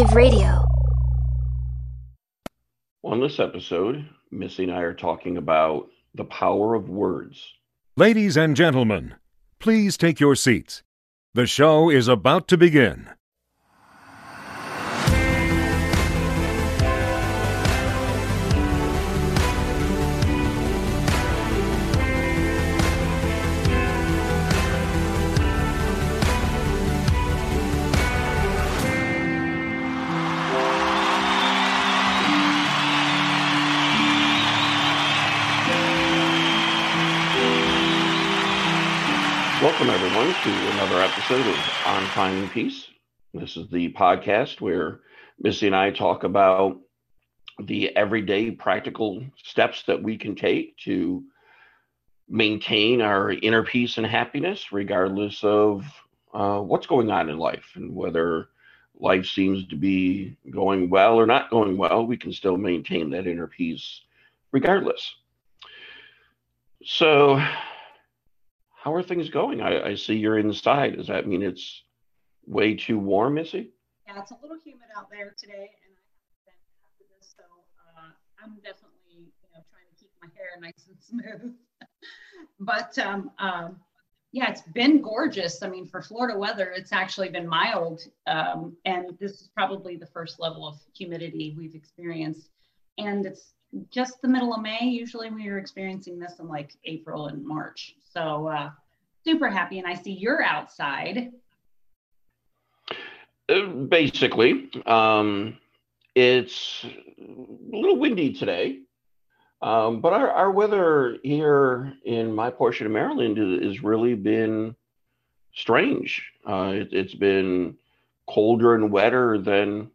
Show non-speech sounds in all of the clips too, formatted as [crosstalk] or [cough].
Alternative Radio. On this episode, Missy and I are talking about the power of words. Ladies and gentlemen, please take your seats. The show is about to begin. Welcome, everyone, to another episode of On Finding Peace. This is the podcast where Missy and I talk about the everyday practical steps that we can take to maintain our inner peace and happiness, regardless of uh, what's going on in life and whether life seems to be going well or not going well. We can still maintain that inner peace regardless. So, how are things going? I, I see you're inside. Does that mean it's way too warm, Missy? Yeah, it's a little humid out there today, and I haven't been after this, so uh, I'm definitely you know trying to keep my hair nice and [laughs] smooth. but um, um, yeah, it's been gorgeous. I mean, for Florida weather, it's actually been mild, um, and this is probably the first level of humidity we've experienced, and it's just the middle of May. Usually, we are experiencing this in like April and March. So uh, super happy, and I see you're outside. Uh, basically, um, it's a little windy today, um, but our, our weather here in my portion of Maryland has really been strange. Uh, it, it's been colder and wetter than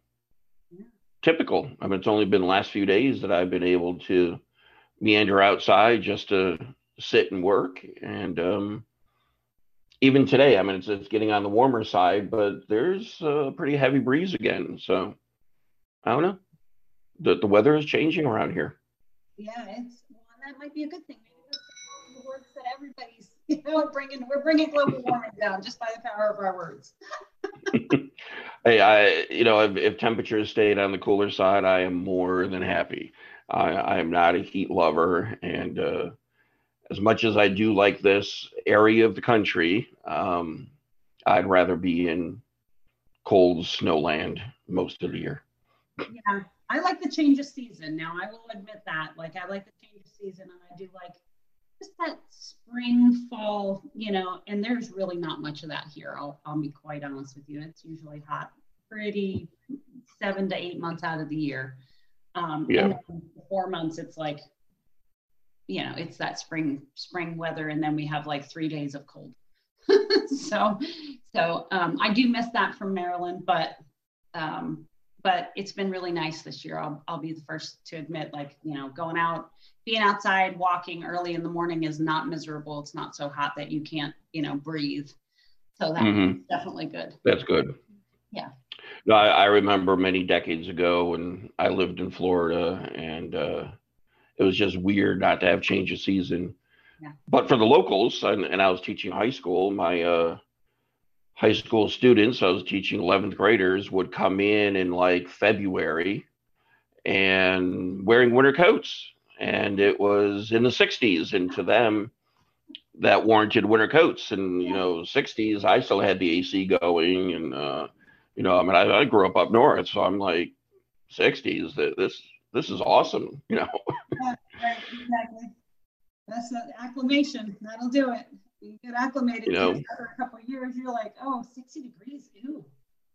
typical. I mean, it's only been the last few days that I've been able to meander outside just to sit and work. And um, even today, I mean, it's, it's getting on the warmer side, but there's a pretty heavy breeze again. So I don't know. The, the weather is changing around here. Yeah, it's well, that might be a good thing. Maybe that's the words that everybody's, [laughs] you know, bringing. We're bringing global warming down just by the power of our words. [laughs] hey, I, you know, if, if temperatures stayed on the cooler side, I am more than happy. I, I am not a heat lover, and uh, as much as I do like this area of the country, um, I'd rather be in cold snowland most of the year. Yeah, I like the change of season. Now, I will admit that. Like, I like the change of season, and I do like just that spring, fall, you know, and there's really not much of that here. I'll, I'll be quite honest with you. It's usually hot pretty seven to eight months out of the year. Um, Yeah. four months, it's like you know, it's that spring spring weather, and then we have like three days of cold. [laughs] so, so um, I do miss that from Maryland, but um, but it's been really nice this year. I'll I'll be the first to admit, like you know, going out, being outside, walking early in the morning is not miserable. It's not so hot that you can't you know breathe. So that's Mhm. definitely good. That's good. Yeah. No, I, I remember many decades ago when I lived in Florida, and uh, it was just weird not to have change of season. Yeah. But for the locals, and, and I was teaching high school, my uh, high school students, I was teaching 11th graders, would come in in like February and wearing winter coats. And it was in the 60s, and to them, that warranted winter coats. And, you know, 60s, I still had the AC going, and, uh, you know, I mean, I, I grew up up north, so I'm like, 60s, that this this is awesome, [laughs] you know. Yeah, right, exactly. That's the acclimation. That'll do it. You get acclimated You know. after a couple of years, you're like, oh, 60 degrees. Ew,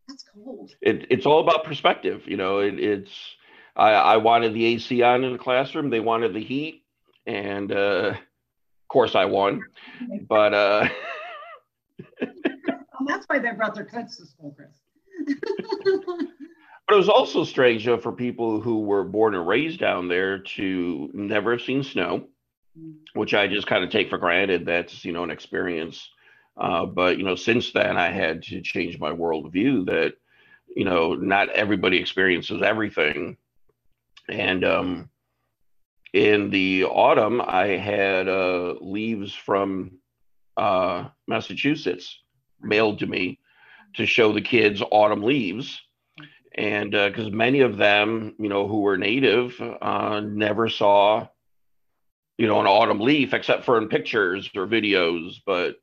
that's cold. It, it's all about perspective, you know. It, it's I, I wanted the AC on in the classroom, they wanted the heat, and uh, of course I won. But uh, [laughs] And that's why they brought their kids to school, Chris. [laughs] But it was also strange though, for people who were born and raised down there to never have seen snow, which I just kind of take for granted. That's you know an experience. Uh, but you know, since then, I had to change my worldview that you know not everybody experiences everything. And um, in the autumn, I had uh, leaves from uh, Massachusetts mailed to me to show the kids autumn leaves. And because uh, many of them, you know, who were native, uh, never saw, you know, an autumn leaf except for in pictures or videos, but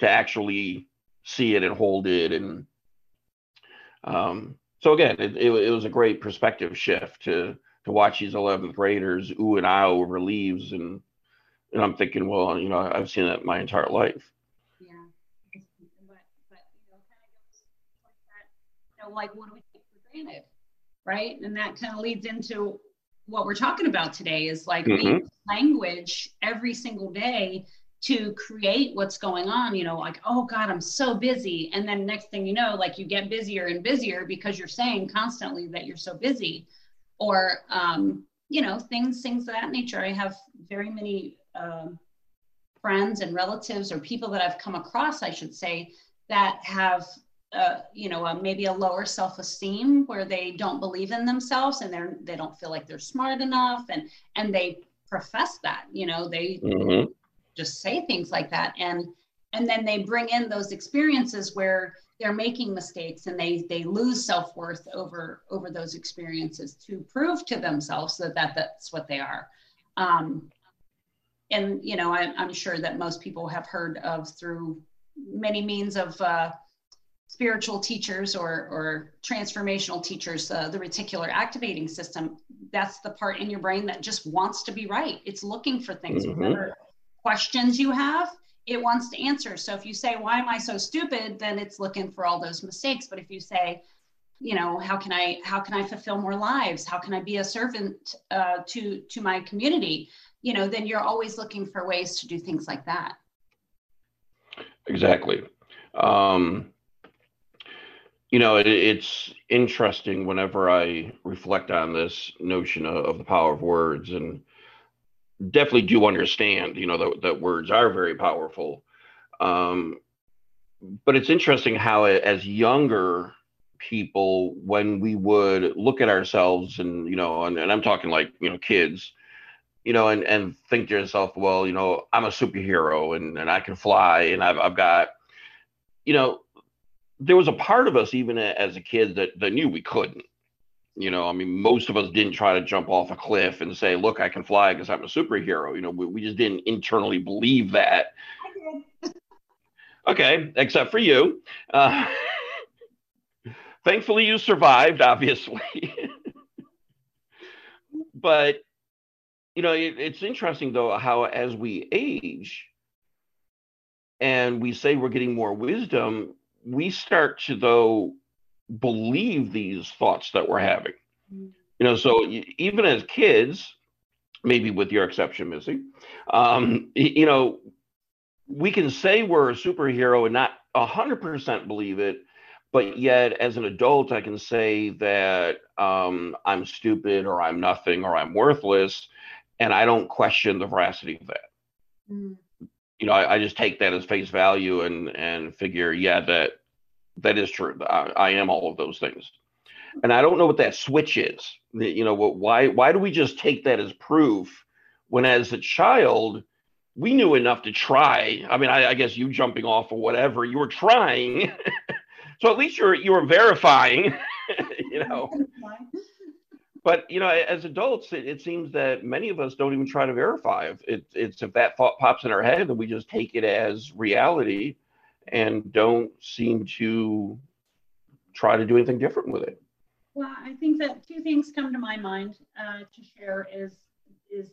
to actually see it and hold it and um, so again, it, it, it, was a great perspective shift to to watch these 11th graders ooh and ah over leaves and and I'm thinking, well, you know, I've seen that my entire life. Yeah, but, but you know, kind of like that, you know, like what do we take for granted, right? And that kind of leads into what we're talking about today is like mm-hmm. language every single day to create what's going on you know like oh god i'm so busy and then next thing you know like you get busier and busier because you're saying constantly that you're so busy or um, you know things things of that nature. I have very many um, friends and relatives or people that i've come across i should say that have uh, you know uh, maybe a lower self-esteem where they don't believe in themselves and they're they don't feel like they're smart enough and and they profess that you know they mm-hmm. just say things like that. And and then they bring in those experiences where they're making mistakes and they they lose self-worth over over those experiences to prove to themselves that, that that's what they are. Um, and you know I, am sure that most people have heard of through many means of uh, spiritual teachers or or transformational teachers uh, the reticular activating system. That's the part in your brain that just wants to be right. It's looking for things mm-hmm. questions you have, it wants to answer. So if you say, why am I so stupid? Then it's looking for all those mistakes. But if you say, you know, how can I, how can I fulfill more lives? How can I be a servant uh, to, to my community? You know, then you're always looking for ways to do things like that. Exactly. Um, you know, it, it's interesting whenever I reflect on this notion of, of the power of words and, definitely do understand, you know, that, that words are very powerful. Um, but it's interesting how, as younger people, when we would look at ourselves and, you know, and, and I'm talking like, you know, kids, you know, and, and think to yourself, well, you know, I'm a superhero and, and I can fly and I've, I've got, you know, there was a part of us even as a kid that, that knew we couldn't you know, I mean, most of us didn't try to jump off a cliff and say, "Look, I can fly because I'm a superhero." You know, we, we just didn't internally believe that. Okay, except for you. Uh, [laughs] thankfully, you survived, obviously. [laughs] but you know, it, it's interesting though how as we age and we say we're getting more wisdom, we start to though believe these thoughts that we're having. Mm-hmm. You know, so even as kids, maybe with your exception, Missy, um, you know, we can say we're a superhero and not 100% believe it, but yet as an adult, I can say that um, I'm stupid or I'm nothing or I'm worthless, and I don't question the veracity of that. Mm. You know, I, I, just take that as face value and and figure, yeah, that that is true. I, I, am all of those things, and I don't know what that switch is. You know, why why do we just take that as proof when, as a child, we knew enough to try? I mean, I, I guess you jumping off or whatever, you were trying, [laughs] so at least you're you were verifying. [laughs] you know. But you know, as adults, it, it, seems that many of us don't even try to verify. If it, it's if that thought pops in our head, then we just take it as reality and don't seem to try to do anything different with it. Well, I think that two things come to my mind uh, to share is is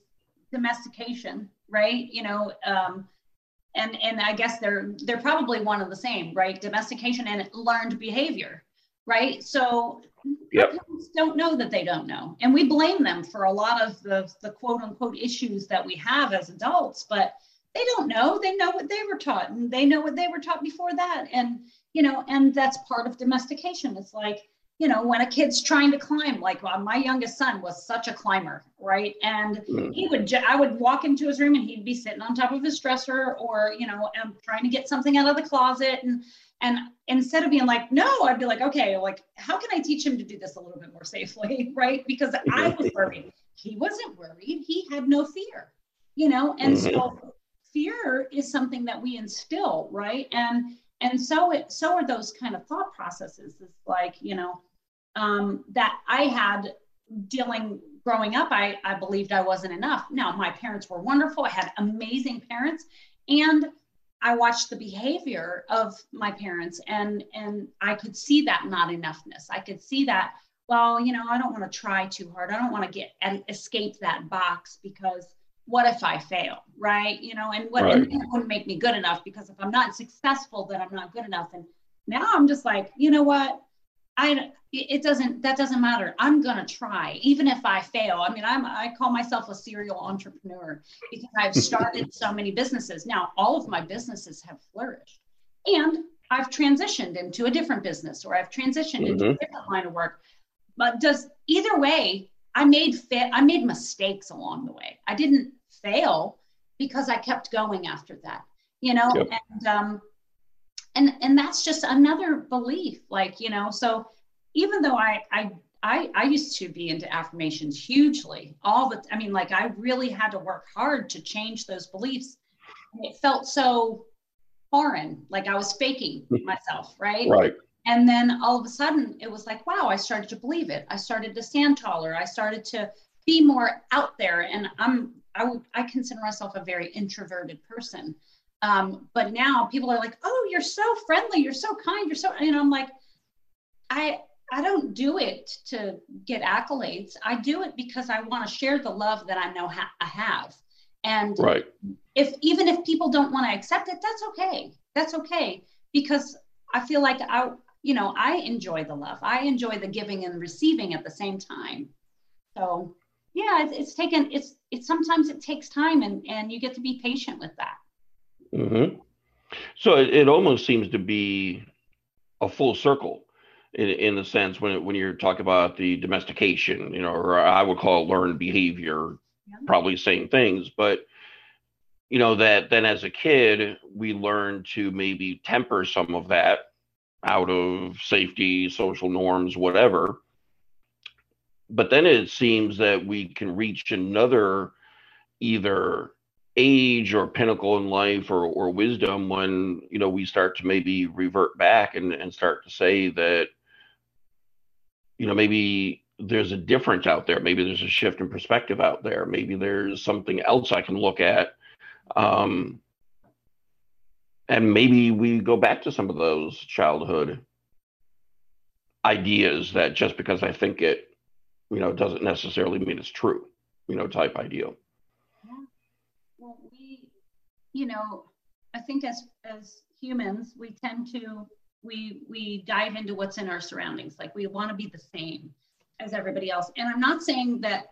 domestication, right? You know, um, and and I guess they're they're probably one of the same, right? Domestication and learned behavior, right? So yep. don't know that they don't know, and we blame them for a lot of the the quote unquote issues that we have as adults, but they don't know. They know what they were taught and they know what they were taught before that. And you know and that's part of domestication. It's like you know when a kid's trying to climb like well, my youngest son was such a climber right? And mm. he would i would walk into his room and he'd be sitting on top of his dresser or you know I'm trying to get something out of the closet. And and instead of being like no i'd be like okay like how can i teach him to do this a little bit more safely? [laughs] Right? Because i was worried. He wasn't worried. He had no fear you know? And mm-hmm. so fear is something that we instill, right? And and so it so are those kind of thought processes. It's like, you know, um, that I had dealing growing up. I, I believed I wasn't enough. Now, my parents were wonderful. I had amazing parents. And I watched the behavior of my parents and and I could see that not enoughness. I could see that well, you know, I don't want to try too hard. I don't want to get and escape that box because what if I fail, right? You know, and what right. and that wouldn't make me good enough because if I'm not successful, then I'm not good enough. And now I'm just like, you know what? I it doesn't that doesn't matter. I'm gonna try, even if I fail. I mean, I'm I call myself a serial entrepreneur because I've [laughs] started so many businesses. Now, all of my businesses have flourished, and I've transitioned into a different business or I've transitioned mm-hmm. into a different line of work. But does either way, I made fit. I made mistakes along the way. I didn't fail because I kept going after that. You know, yep. and um, and and that's just another belief like you know so even though i i I, I used to be into affirmations hugely all the i mean like i really had to work hard to change those beliefs. It felt so foreign like i was faking myself right? Right. And then all of a sudden it was like wow i started to believe it. I started to stand taller. I started to be more out there and i'm i, I consider myself a very introverted person um, but now people are like, oh, you're so friendly, you're so kind, you're so, and I'm like, I I don't do it to get accolades. I do it because I want to share the love that I know ha- I have. And right. if even if people don't want to accept it, that's okay. That's okay because I feel like I, you know, I enjoy the love. I enjoy the giving and receiving at the same time. So yeah, it's, it's taken. It's it's sometimes it takes time, and and you get to be patient with that. Mm-hmm. So it, it almost seems to be a full circle in, in the sense when when you're talking about the domestication, you know, or I would call it learned behavior, yeah. probably same things, but you know that then as a kid we learn to maybe temper some of that out of safety, social norms, whatever. But then it seems that we can reach another either age or pinnacle in life or, or wisdom when you know we start to maybe revert back and, and start to say that you know maybe there's a difference out there. Maybe there's a shift in perspective out there. Maybe there's something else i can look at um, and maybe we go back to some of those childhood ideas that just because i think it you know doesn't necessarily mean it's true you know type ideal well, we, you know, I think as as humans, we tend to we we dive into what's in our surroundings. Like we want to be the same as everybody else. And I'm not saying that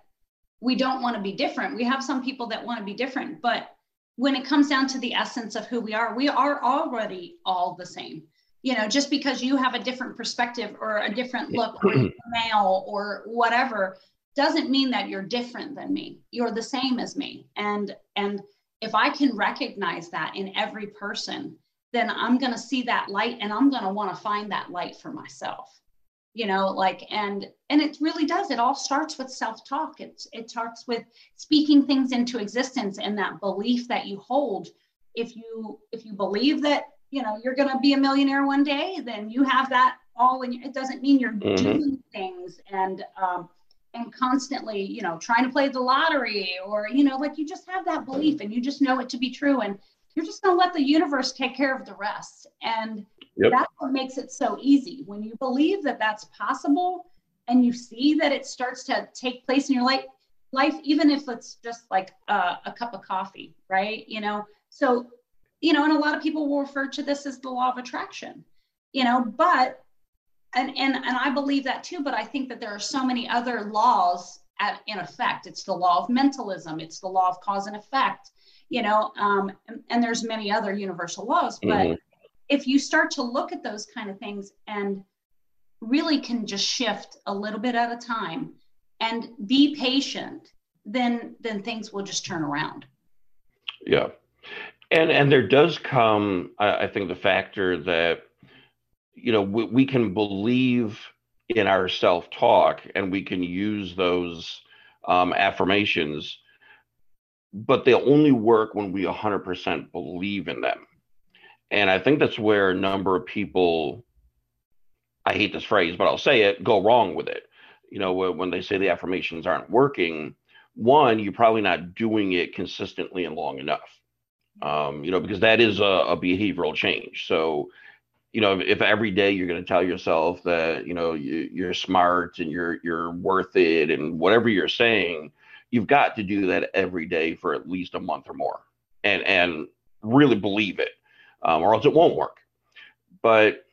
we don't want to be different. We have some people that want to be different, but when it comes down to the essence of who we are, we are already all the same. You know, just because you have a different perspective or a different look or male or whatever doesn't mean that you're different than me. You're the same as me. And and if i can recognize that in every person then i'm going to see that light and i'm going to want to find that light for myself you know like and and it really does. It all starts with self-talk. It's it starts with speaking things into existence and that belief that you hold. If you if you believe that you know you're going to be a millionaire one day then you have that all and it doesn't mean you're mm-hmm. doing things and um, and constantly, you know, trying to play the lottery or, you know, like you just have that belief and you just know it to be true. And you're just going to let the universe take care of the rest. And yep. that's what makes it so easy. When you believe that that's possible and you see that it starts to take place in your life, life even if it's just like a, a cup of coffee, right? You know, so, you know, and a lot of people will refer to this as the law of attraction, you know, but and and and I believe that too. But I think that there are so many other laws at, in effect. It's the law of mentalism. It's the law of cause and effect. You know, um, and, and there's many other universal laws. But mm-hmm. if you start to look at those kind of things and really can just shift a little bit at a time and be patient, then then things will just turn around. Yeah, and and there does come, I, I think, the factor that you know we, we can believe in our self-talk and we can use those um, affirmations but they only work when we 100% believe in them and i think that's where a number of people I hate this phrase, but I'll say it, go wrong with it. You know, when they say the affirmations aren't working, one, you're probably not doing it consistently and long enough. Um, you know, because that is a, a behavioral change. So, you know, if, if every day you're going to tell yourself that you know you, you're smart and you're you're worth it and whatever you're saying, you've got to do that every day for at least a month or more, and and really believe it, um, or else it won't work. But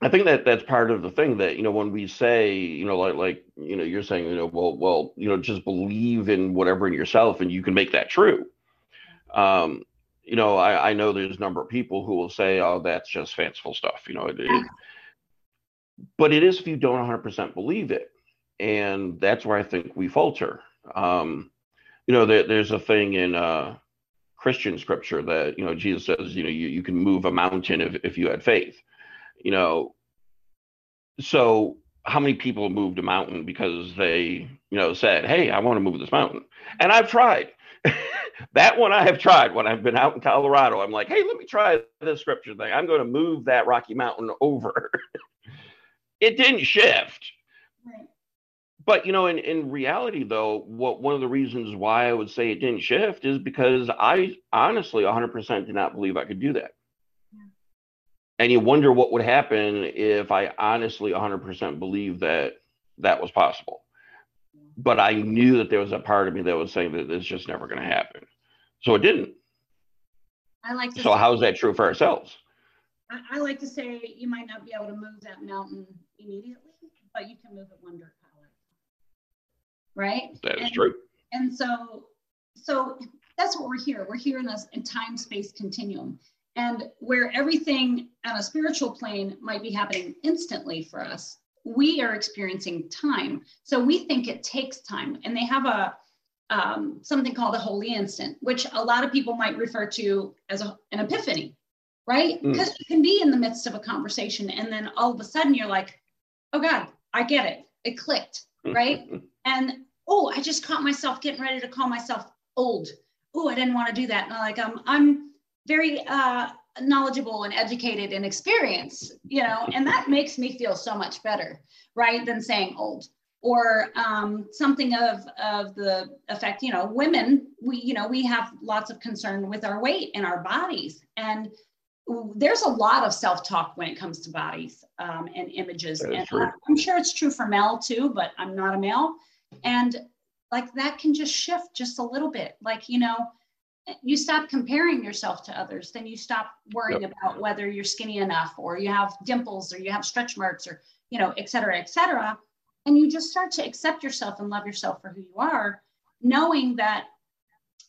I think that that's part of the thing that you know when we say you know like like you know you're saying you know well well you know just believe in whatever in yourself and you can make that true. Um, you know I, I know there's a number of people who will say oh that's just fanciful stuff you know it, it, but it is if you don't 100% believe it and that's where I think we falter. Um, you know there, there's a thing in uh, Christian scripture that you know Jesus says you know you, you can move a mountain if, if you had faith you know? So how many people moved a mountain because they you know said hey i want to move this mountain and i've tried [laughs] that one i have tried when i've been out in colorado. I'm like hey let me try this scripture thing. I'm going to move that rocky mountain over. [laughs] It didn't shift. Right. but you know in, in reality though what one of the reasons why i would say it didn't shift is because i honestly 100% did not believe i could do that. And you wonder what would happen if I honestly 100% believed that that was possible. But I knew that there was a part of me that was saying that it's just never going to happen. So it didn't. I like. so how is that true for ourselves? I, I, like to say you might not be able to move that mountain immediately, but you can move it one dirt pile Right. That is and, true. And so, so that's what we're here. We're here in this in time space continuum. And where everything on a spiritual plane might be happening instantly for us, we are experiencing time. So we think it takes time. And they have a um, something called a holy instant, which a lot of people might refer to as a, an epiphany, right? Mm. Because you can be in the midst of a conversation and then all of a sudden you're like, oh God, I get it. It clicked, right? [laughs] and oh, I just caught myself getting ready to call myself old. Oh, I didn't want to do that. And I'm like, um, I'm very uh, knowledgeable and educated and experienced, you know, and that makes me feel so much better, right, than saying old or um, something of of the effect. You know, women, we you know we have lots of concern with our weight and our bodies, and there's a lot of self-talk when it comes to bodies um, and images. And true. I'm sure it's true for male too, but I'm not a male, and like that can just shift just a little bit. Like you know you stop comparing yourself to others then you stop worrying yep. about whether you're skinny enough or you have dimples or you have stretch marks or you know et cetera et cetera. And you just start to accept yourself and love yourself for who you are knowing that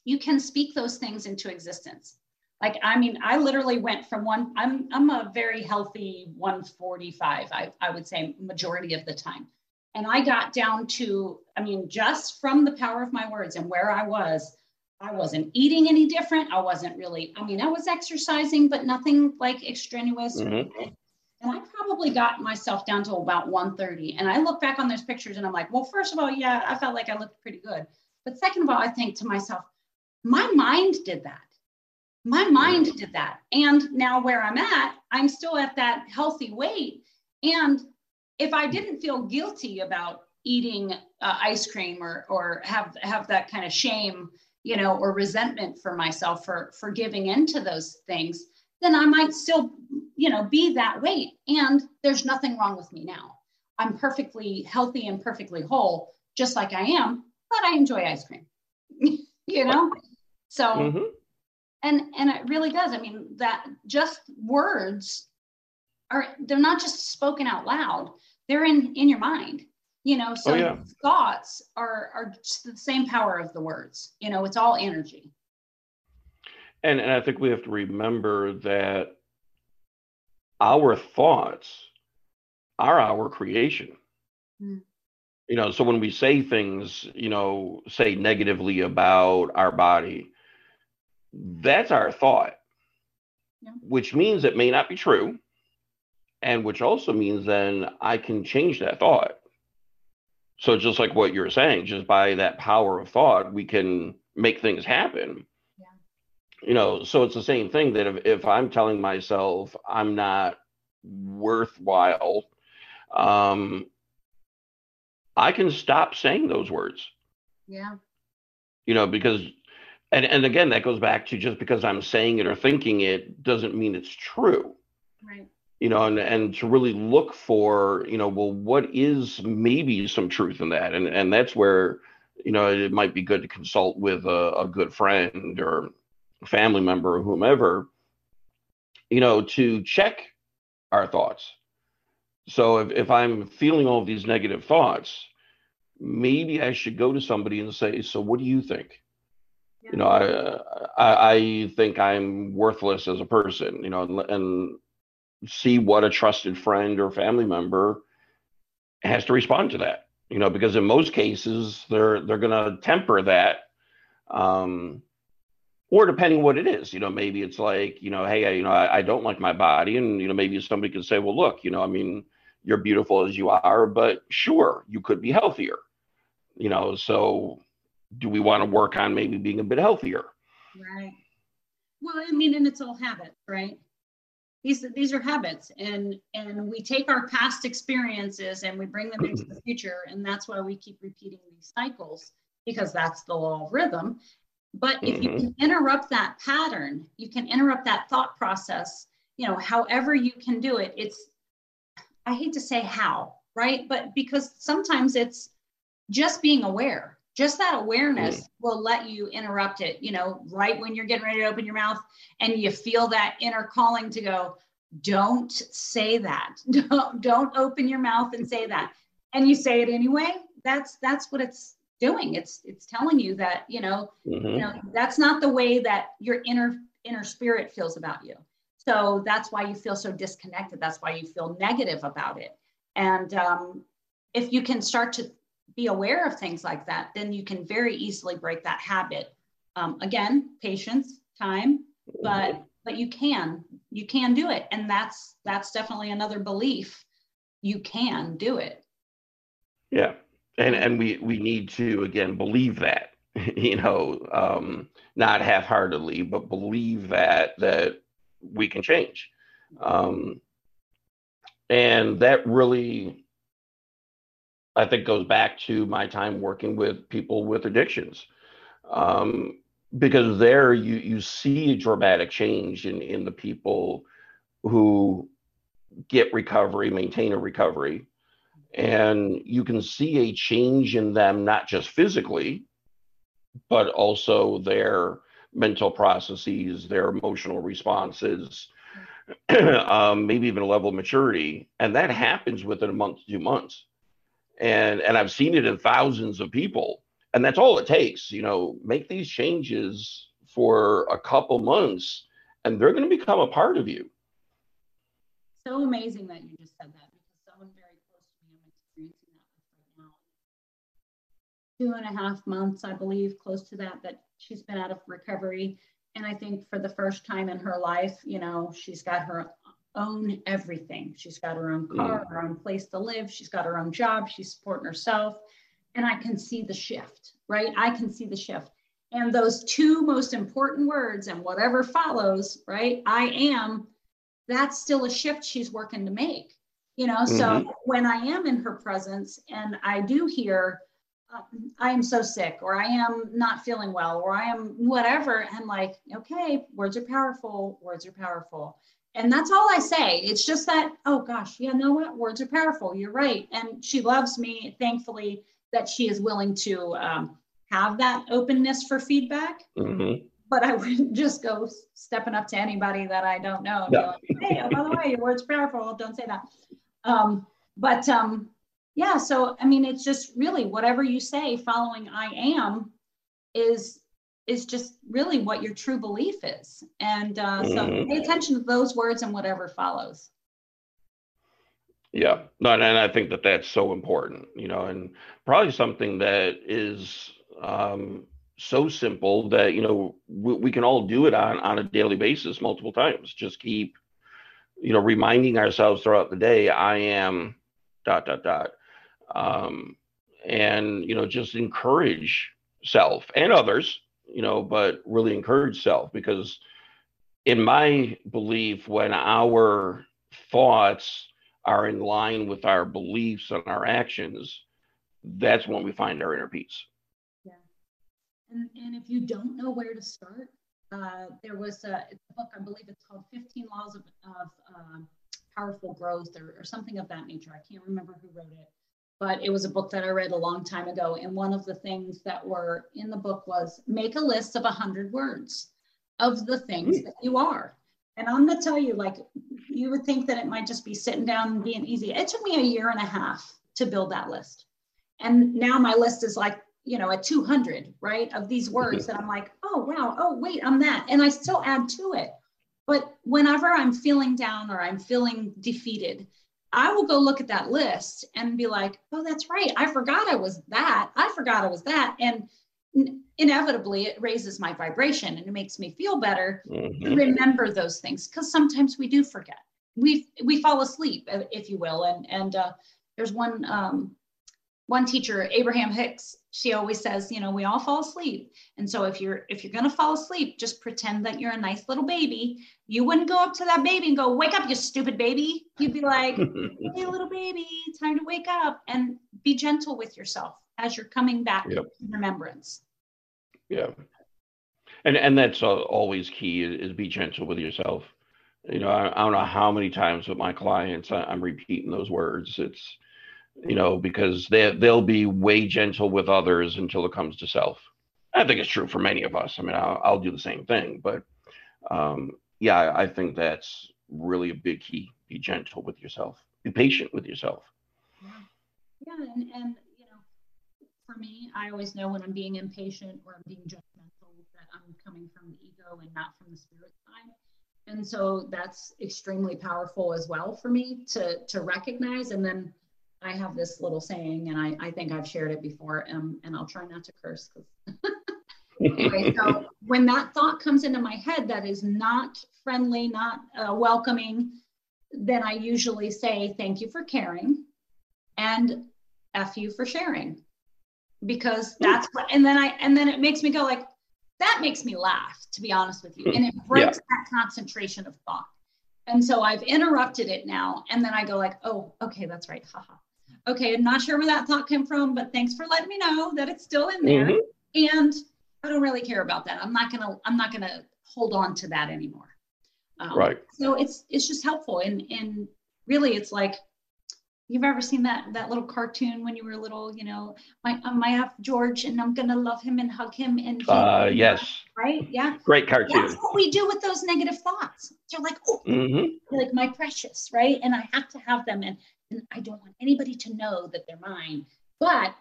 you can speak those things into existence. Like i mean i literally went from one i'm i'm a very healthy 145 i, I would say majority of the time. And i got down to i mean just from the power of my words and where i was I wasn't eating any different. I wasn't really, I mean, I was exercising, but nothing like extraneous. Mm-hmm. And I probably got myself down to about 130. And I look back on those pictures and I'm like, well, first of all, yeah, I felt like I looked pretty good. But second of all, I think to myself, my mind did that. My mind did that. And now where I'm at, I'm still at that healthy weight. And if I didn't feel guilty about eating uh, ice cream or, or have, have that kind of shame, you know, or resentment for myself for for giving into those things, then I might still, you know, be that weight. And there's nothing wrong with me now. I'm perfectly healthy and perfectly whole, just like I am, but I enjoy ice cream. [laughs] you know? So mm-hmm. and and it really does. I mean, that just words are they're not just spoken out loud, they're in in your mind you know so oh, yeah. thoughts are are the same power of the words you know it's all energy and and i think we have to remember that our thoughts are our creation mm. you know so when we say things you know say negatively about our body that's our thought yeah. which means it may not be true and which also means then i can change that thought so just like what you're saying, just by that power of thought, we can make things happen. Yeah. You know, so it's the same thing that if, if I'm telling myself I'm not worthwhile, um, I can stop saying those words. Yeah. You know, because and and again that goes back to just because I'm saying it or thinking it doesn't mean it's true. Right. You know, and and to really look for, you know, well, what is maybe some truth in that? And and that's where, you know, it might be good to consult with a, a good friend or family member or whomever, you know, to check our thoughts. So if, if I'm feeling all of these negative thoughts, maybe I should go to somebody and say, so what do you think? You know, I, I, I think I'm worthless as a person, you know, and, and see what a trusted friend or family member has to respond to that, you know, because in most cases they're, they're going to temper that. Um, or depending what it is, you know, maybe it's like, you know, hey, I, you know, I, I don't like my body. And, you know, maybe somebody can say, well, look, you know, I mean, you're beautiful as you are, but sure, you could be healthier. You know, so do we want to work on maybe being a bit healthier? Right. Well, I mean, and it's all habits, right? These these are habits, and and we take our past experiences and we bring them into the future, and that's why we keep repeating these cycles because that's the law of rhythm. But if you can mm-hmm. interrupt that pattern, you can interrupt that thought process. You know, however you can do it, it's I hate to say how, right? But because sometimes it's just being aware. Just that awareness mm. will let you interrupt it, you know, right when you're getting ready to open your mouth and you feel that inner calling to go, don't say that. [laughs] Don't don't open your mouth and say that. And you say it anyway. That's that's what it's doing. It's it's telling you that, you know, mm-hmm. you know, that's not the way that your inner inner spirit feels about you. So that's why you feel so disconnected. That's why you feel negative about it. And um, if you can start to be aware of things like that, then you can very easily break that habit. Um, again, patience, time, but but you can you can do it, and that's that's definitely another belief. You can do it. Yeah, and and we we need to again believe that [laughs] you know um, not half-heartedly, but believe that that we can change. Um, and that really, I think, goes back to my time working with people with addictions. Um, because there you, you see a dramatic change in, in the people who get recovery, maintain a recovery. And you can see a change in them, not just physically, but also their mental processes, their emotional responses, [clears throat] um, maybe even a level of maturity, and that happens within a month to two months. And and I've seen it in thousands of people, and that's all it takes. You know, make these changes for a couple months, and they're going to become a part of you. So amazing that you just said that because someone very close to me, I'm experiencing that right now. Two and a half months, I believe, close to that, that she's been out of recovery. And I think for the first time in her life, you know, she's got her own everything. She's got her own car, mm. her own place to live. She's got her own job. She's supporting herself. And I can see the shift, right? I can see the shift. And those two most important words and whatever follows, right? I am, that's still a shift she's working to make. You know, mm-hmm. so when I am in her presence and I do hear, I am so sick, or I am not feeling well, or I am whatever. And like, okay, words are powerful. Words are powerful. And that's all I say. It's just that, oh gosh, yeah, no, what? Words are powerful. You're right. And she loves me, thankfully, that she is willing to um, have that openness for feedback. Mm-hmm. But I [laughs] wouldn't just go stepping up to anybody that I don't know and yeah. be like, hey, oh, by the way, your words powerful. Don't say that. Um, but um, yeah so i mean it's just really whatever you say following i am is is just really what your true belief is. And uh, so mm-hmm. pay attention to those words and whatever follows. Yeah. No and i think that that's so important you know and probably something that is um, so simple that you know we, we can all do it on on a daily basis multiple times. Just keep you know reminding ourselves throughout the day i am dot dot dot. Um, and you know just encourage self and others you know but really encourage self because in my belief when our thoughts are in line with our beliefs and our actions, that's when we find our inner peace. Yeah. And, and if you don't know where to start, uh, there was a, a, book, I believe it's called 15 Laws of, of uh, Powerful Growth or, or something of that nature. I can't remember who wrote it, but it was a book that I read a long time ago. And one of the things that were in the book was make a list of 100 words of the things that you are. And I'm going to tell you, like, you would think that it might just be sitting down and being easy. It took me a year and a half to build that list. And now my list is like, you know, at 200, right? Of these mm-hmm. words that I'm like, oh, wow, oh, wait, I'm that. And I still add to it. But whenever I'm feeling down or I'm feeling defeated, I will go look at that list and be like, oh, that's right. I forgot I was that. I forgot I was that. And inevitably it raises my vibration and it makes me feel better mm-hmm. to remember those things because sometimes we do forget we we fall asleep if you will and and uh, there's one um, one teacher abraham hicks she always says you know we all fall asleep. And so if you're if you're going to fall asleep just pretend that you're a nice little baby. You wouldn't go up to that baby and go wake up you stupid baby. You'd be like [laughs] hey little baby time to wake up. And be gentle with yourself as you're coming back yep. to remembrance. Yeah. And and that's always key is, be gentle with yourself. You know I, I, don't know how many times with my clients I, am repeating those words. It's you know because they they'll be way gentle with others until it comes to self i think it's true for many of us i mean i'll, I'll do the same thing but um, yeah i think that's really a big key be gentle with yourself be patient with yourself yeah, yeah and, and you know, for me. I always know when I'm being impatient or I'm being judgmental that I'm coming from the ego and not from the spirit side. And so that's extremely powerful as well for me to to recognize. And then I have this little saying, and I, I think I've shared it before, um, and I'll try not to curse anyway, [laughs] so when that thought comes into my head that is not friendly, not uh, welcoming, then I usually say, Thank you for caring and F you for sharing because that's what and then I and then it makes me go like that makes me laugh to be honest with you and it breaks yeah. that concentration of thought. And so I've interrupted it now and then I go like oh okay that's right haha okay I'm not sure where that thought came from but thanks for letting me know that it's still in there mm-hmm. and I don't really care about that I'm not gonna I'm not gonna hold on to that anymore um, right so it's it's just helpful and and really it's like You've ever seen that that little cartoon when you were little? You know, my um, I have George, and I'm gonna love him and hug him. And uh, yes, right, yeah, great cartoon. That's what we do with those negative thoughts. They're like, oh, mm-hmm. like my precious, right? And I have to have them, and and I don't want anybody to know that they're mine. But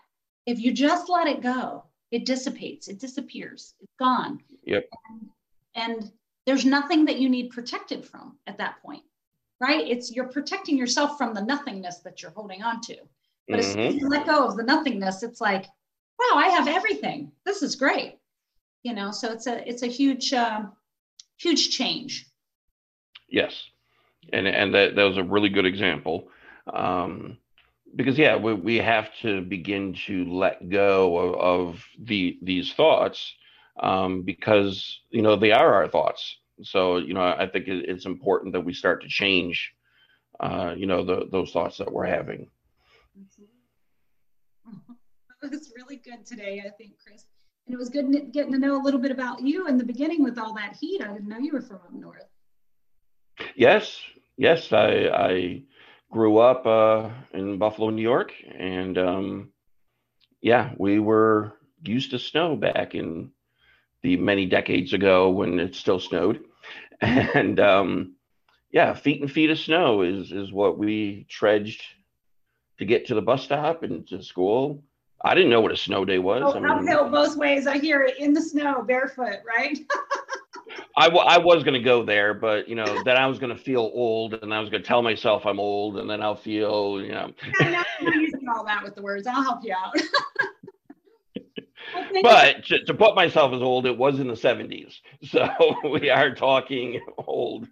if you just let it go, it dissipates, it disappears, it's gone. Yep. And, and there's nothing that you need protected from at that point right? It's you're protecting yourself from the nothingness that you're holding on to. But mm-hmm. as you let go of the nothingness, it's like, wow, I have everything. This is great. You know, so it's a it's a huge uh, huge change. Yes, and and that that was a really good example. Um, because yeah, we, we have to begin to let go of, of the these thoughts um, because you know they are our thoughts so, you know, I think it's important that we start to change, uh, you know, the, those thoughts that we're having. It [laughs] was really good today, I think, Chris. And it was good getting to know a little bit about you in the beginning with all that heat. I didn't know you were from up north. Yes, yes. I, I grew up uh, in Buffalo, New York. And um, yeah, we were used to snow back in the many decades ago when it still snowed. [laughs] And um, yeah, feet and feet of snow is is what we trudged to get to the bus stop and to school. I didn't know what a snow day was. Oh, I mean, uphill both ways. I hear it in the snow, barefoot, right? [laughs] I, w- I was going to go there, but you know, then I was going to feel old and I was going to tell myself I'm old and then I'll feel, you know. I'm not using all that with the words. I'll help you out. [laughs] but to, to, put myself as old, it was in the 70s. [laughs] So we are talking old.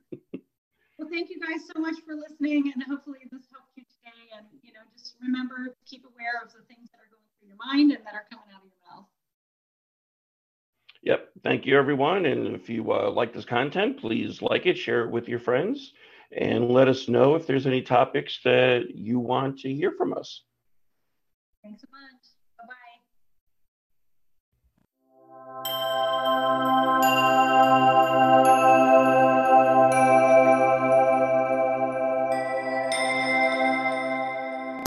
Well, thank you guys so much for listening, and hopefully this helped you today. And you know, just remember, keep aware of the things that are going through your mind and that are coming out of your mouth. Yep. Thank you, everyone. And if you uh, like this content, please like it, share it with your friends, and let us know if there's any topics that you want to hear from us. Thanks so much.